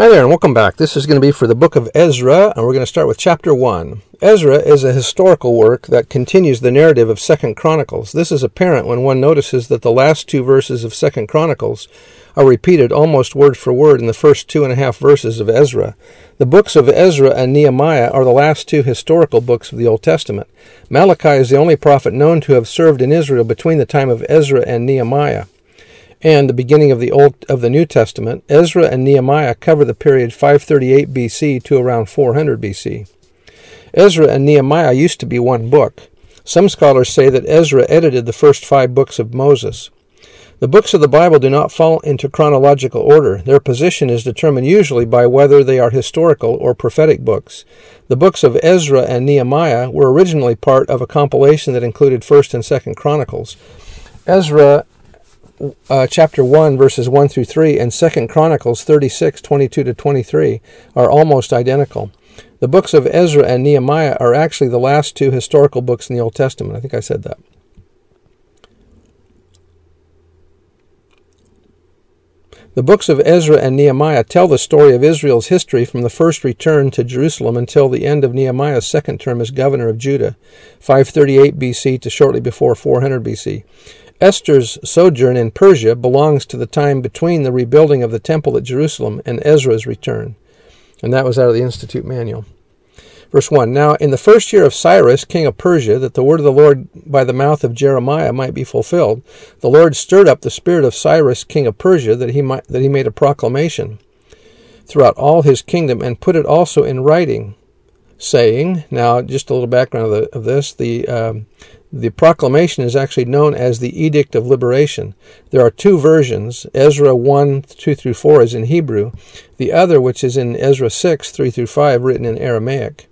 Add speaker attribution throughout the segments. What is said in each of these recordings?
Speaker 1: Hi there, and welcome back. This is going to be for the book of Ezra, and we're going to start with chapter 1. Ezra is a historical work that continues the narrative of Second Chronicles. This is apparent when one notices that the last two verses of Second Chronicles are repeated almost word for word in the first two and a half verses of Ezra. The books of Ezra and Nehemiah are the last two historical books of the Old Testament. Malachi is the only prophet known to have served in Israel between the time of Ezra and Nehemiah and the beginning of the Old of the New Testament, Ezra and Nehemiah cover the period 538 BC to around 400 BC. Ezra and Nehemiah used to be one book. Some scholars say that Ezra edited the first five books of Moses. The books of the Bible do not fall into chronological order. Their position is determined usually by whether they are historical or prophetic books. The books of Ezra and Nehemiah were originally part of a compilation that included 1st and 2nd Chronicles. Ezra uh, chapter 1 verses 1 through 3 and 2 chronicles 36 22 to 23 are almost identical. The books of ezra and nehemiah are actually the last two historical books in the old testament. I think i said that. The books of Ezra and Nehemiah tell the story of Israel's history from the first return to Jerusalem until the end of Nehemiah's second term as governor of Judah, 538 BC to shortly before 400 BC. Esther's sojourn in Persia belongs to the time between the rebuilding of the temple at Jerusalem and Ezra's return. And that was out of the Institute Manual. Verse 1 Now in the first year of Cyrus, king of Persia, that the word of the Lord by the mouth of Jeremiah might be fulfilled, the Lord stirred up the spirit of Cyrus, king of Persia, that he, might, that he made a proclamation throughout all his kingdom and put it also in writing, saying, Now, just a little background of, the, of this the um, the proclamation is actually known as the Edict of Liberation. There are two versions. Ezra 1, 2 through 4 is in Hebrew. The other, which is in Ezra 6, 3 through 5, written in Aramaic.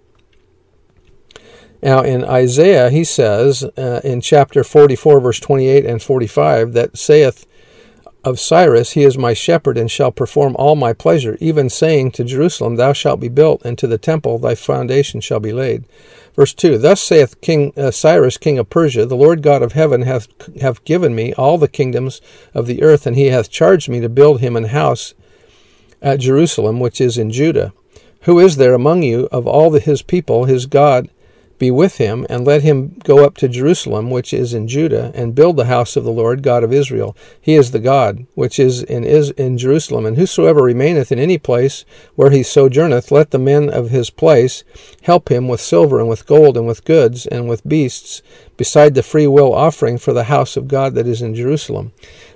Speaker 1: Now, in Isaiah, he says uh, in chapter 44, verse 28 and 45, that saith of Cyrus, He is my shepherd and shall perform all my pleasure, even saying to Jerusalem, Thou shalt be built, and to the temple thy foundation shall be laid. Verse 2 Thus saith King uh, Cyrus, king of Persia, The Lord God of heaven hath, hath given me all the kingdoms of the earth, and he hath charged me to build him an house at Jerusalem, which is in Judah. Who is there among you of all the, his people, his God, be with him, and let him go up to Jerusalem, which is in Judah, and build the house of the Lord God of Israel. He is the God which is in is in Jerusalem, and whosoever remaineth in any place where he sojourneth, let the men of his place help him with silver and with gold and with goods and with beasts, beside the free will offering for the house of God that is in Jerusalem.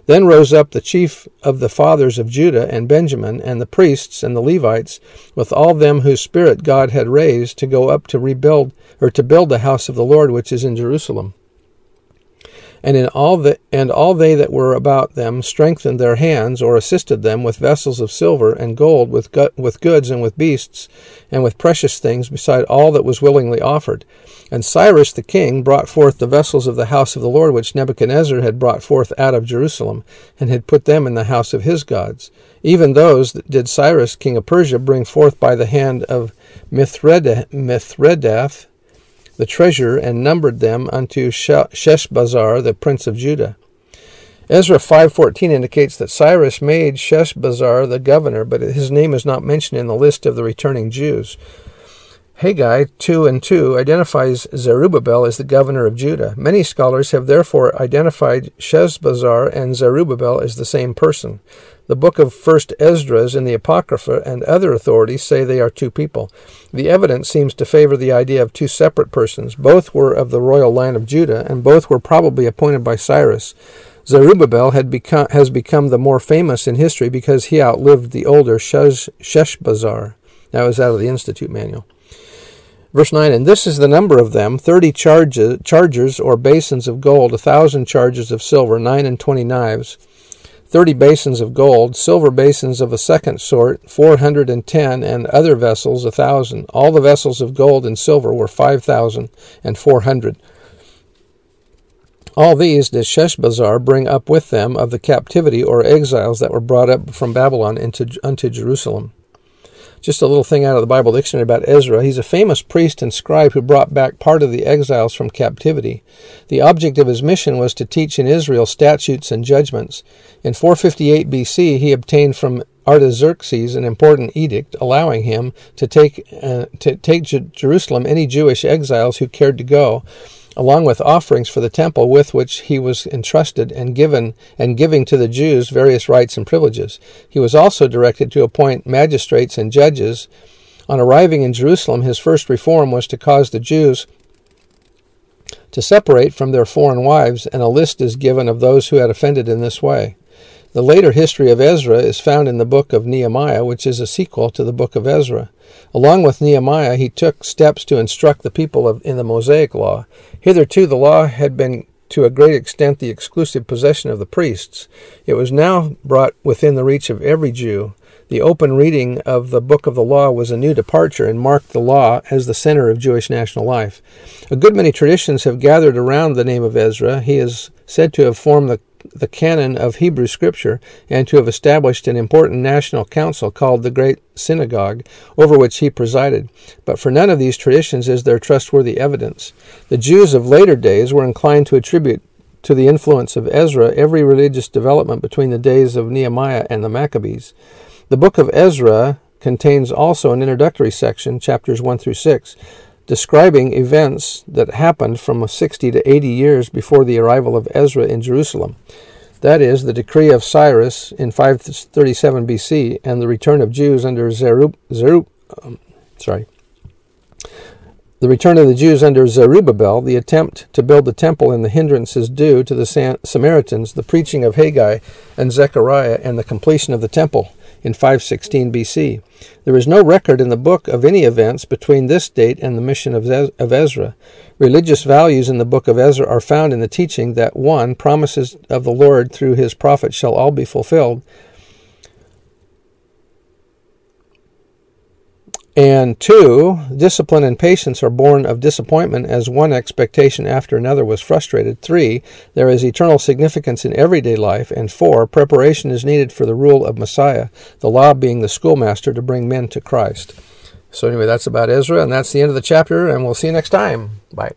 Speaker 1: Then rose up the chief of the fathers of Judah and Benjamin, and the priests and the Levites, with all them whose spirit God had raised, to go up to rebuild or to build the house of the Lord which is in Jerusalem. And in all the and all they that were about them strengthened their hands, or assisted them with vessels of silver and gold, with with goods and with beasts, and with precious things, beside all that was willingly offered. And Cyrus the king brought forth the vessels of the house of the Lord, which Nebuchadnezzar had brought forth out of Jerusalem, and had put them in the house of his gods. Even those that did Cyrus king of Persia bring forth by the hand of Mithredath the treasure, and numbered them unto Sheshbazzar, the prince of Judah. Ezra 5:14 indicates that Cyrus made Sheshbazzar the governor, but his name is not mentioned in the list of the returning Jews. Haggai 2 and 2 identifies Zerubbabel as the governor of Judah. Many scholars have therefore identified Sheshbazzar and Zerubbabel as the same person. The book of First Esdras in the Apocrypha and other authorities say they are two people. The evidence seems to favor the idea of two separate persons. Both were of the royal line of Judah, and both were probably appointed by Cyrus. Zerubbabel had become, has become the more famous in history because he outlived the older Shesh, Sheshbazzar. That was out of the Institute Manual. Verse 9, And this is the number of them, thirty charges, chargers or basins of gold, a thousand charges of silver, nine and twenty knives, thirty basins of gold, silver basins of a second sort, four hundred and ten, and other vessels a thousand. All the vessels of gold and silver were five thousand and four hundred. All these did Sheshbazzar bring up with them of the captivity or exiles that were brought up from Babylon into unto Jerusalem. Just a little thing out of the Bible dictionary about Ezra. He's a famous priest and scribe who brought back part of the exiles from captivity. The object of his mission was to teach in Israel statutes and judgments. In 458 BC, he obtained from Artaxerxes an important edict allowing him to take uh, to take Jerusalem any Jewish exiles who cared to go along with offerings for the temple with which he was entrusted and given and giving to the Jews various rights and privileges. He was also directed to appoint magistrates and judges. On arriving in Jerusalem, his first reform was to cause the Jews to separate from their foreign wives, and a list is given of those who had offended in this way. The later history of Ezra is found in the book of Nehemiah, which is a sequel to the book of Ezra. Along with Nehemiah, he took steps to instruct the people of, in the Mosaic law. Hitherto, the law had been to a great extent the exclusive possession of the priests. It was now brought within the reach of every Jew. The open reading of the book of the law was a new departure and marked the law as the center of Jewish national life. A good many traditions have gathered around the name of Ezra. He is said to have formed the the canon of Hebrew Scripture and to have established an important national council called the Great Synagogue, over which he presided. But for none of these traditions is there trustworthy evidence. The Jews of later days were inclined to attribute to the influence of Ezra every religious development between the days of Nehemiah and the Maccabees. The book of Ezra contains also an introductory section, chapters 1 through 6, describing events that happened from 60 to 80 years before the arrival of Ezra in Jerusalem. That is, the decree of Cyrus in 537 BC and the return of Jews under Zerub, Zerub um, sorry, the return of the Jews under Zerubbabel, the attempt to build the temple, and the hindrances due to the Samaritans, the preaching of Haggai and Zechariah, and the completion of the temple in 516 BC. There is no record in the book of any events between this date and the mission of Ezra. Religious values in the book of Ezra are found in the teaching that one, promises of the Lord through his prophet shall all be fulfilled, And two, discipline and patience are born of disappointment as one expectation after another was frustrated. Three, there is eternal significance in everyday life. And four, preparation is needed for the rule of Messiah, the law being the schoolmaster to bring men to Christ. So, anyway, that's about Ezra, and that's the end of the chapter, and we'll see you next time. Bye.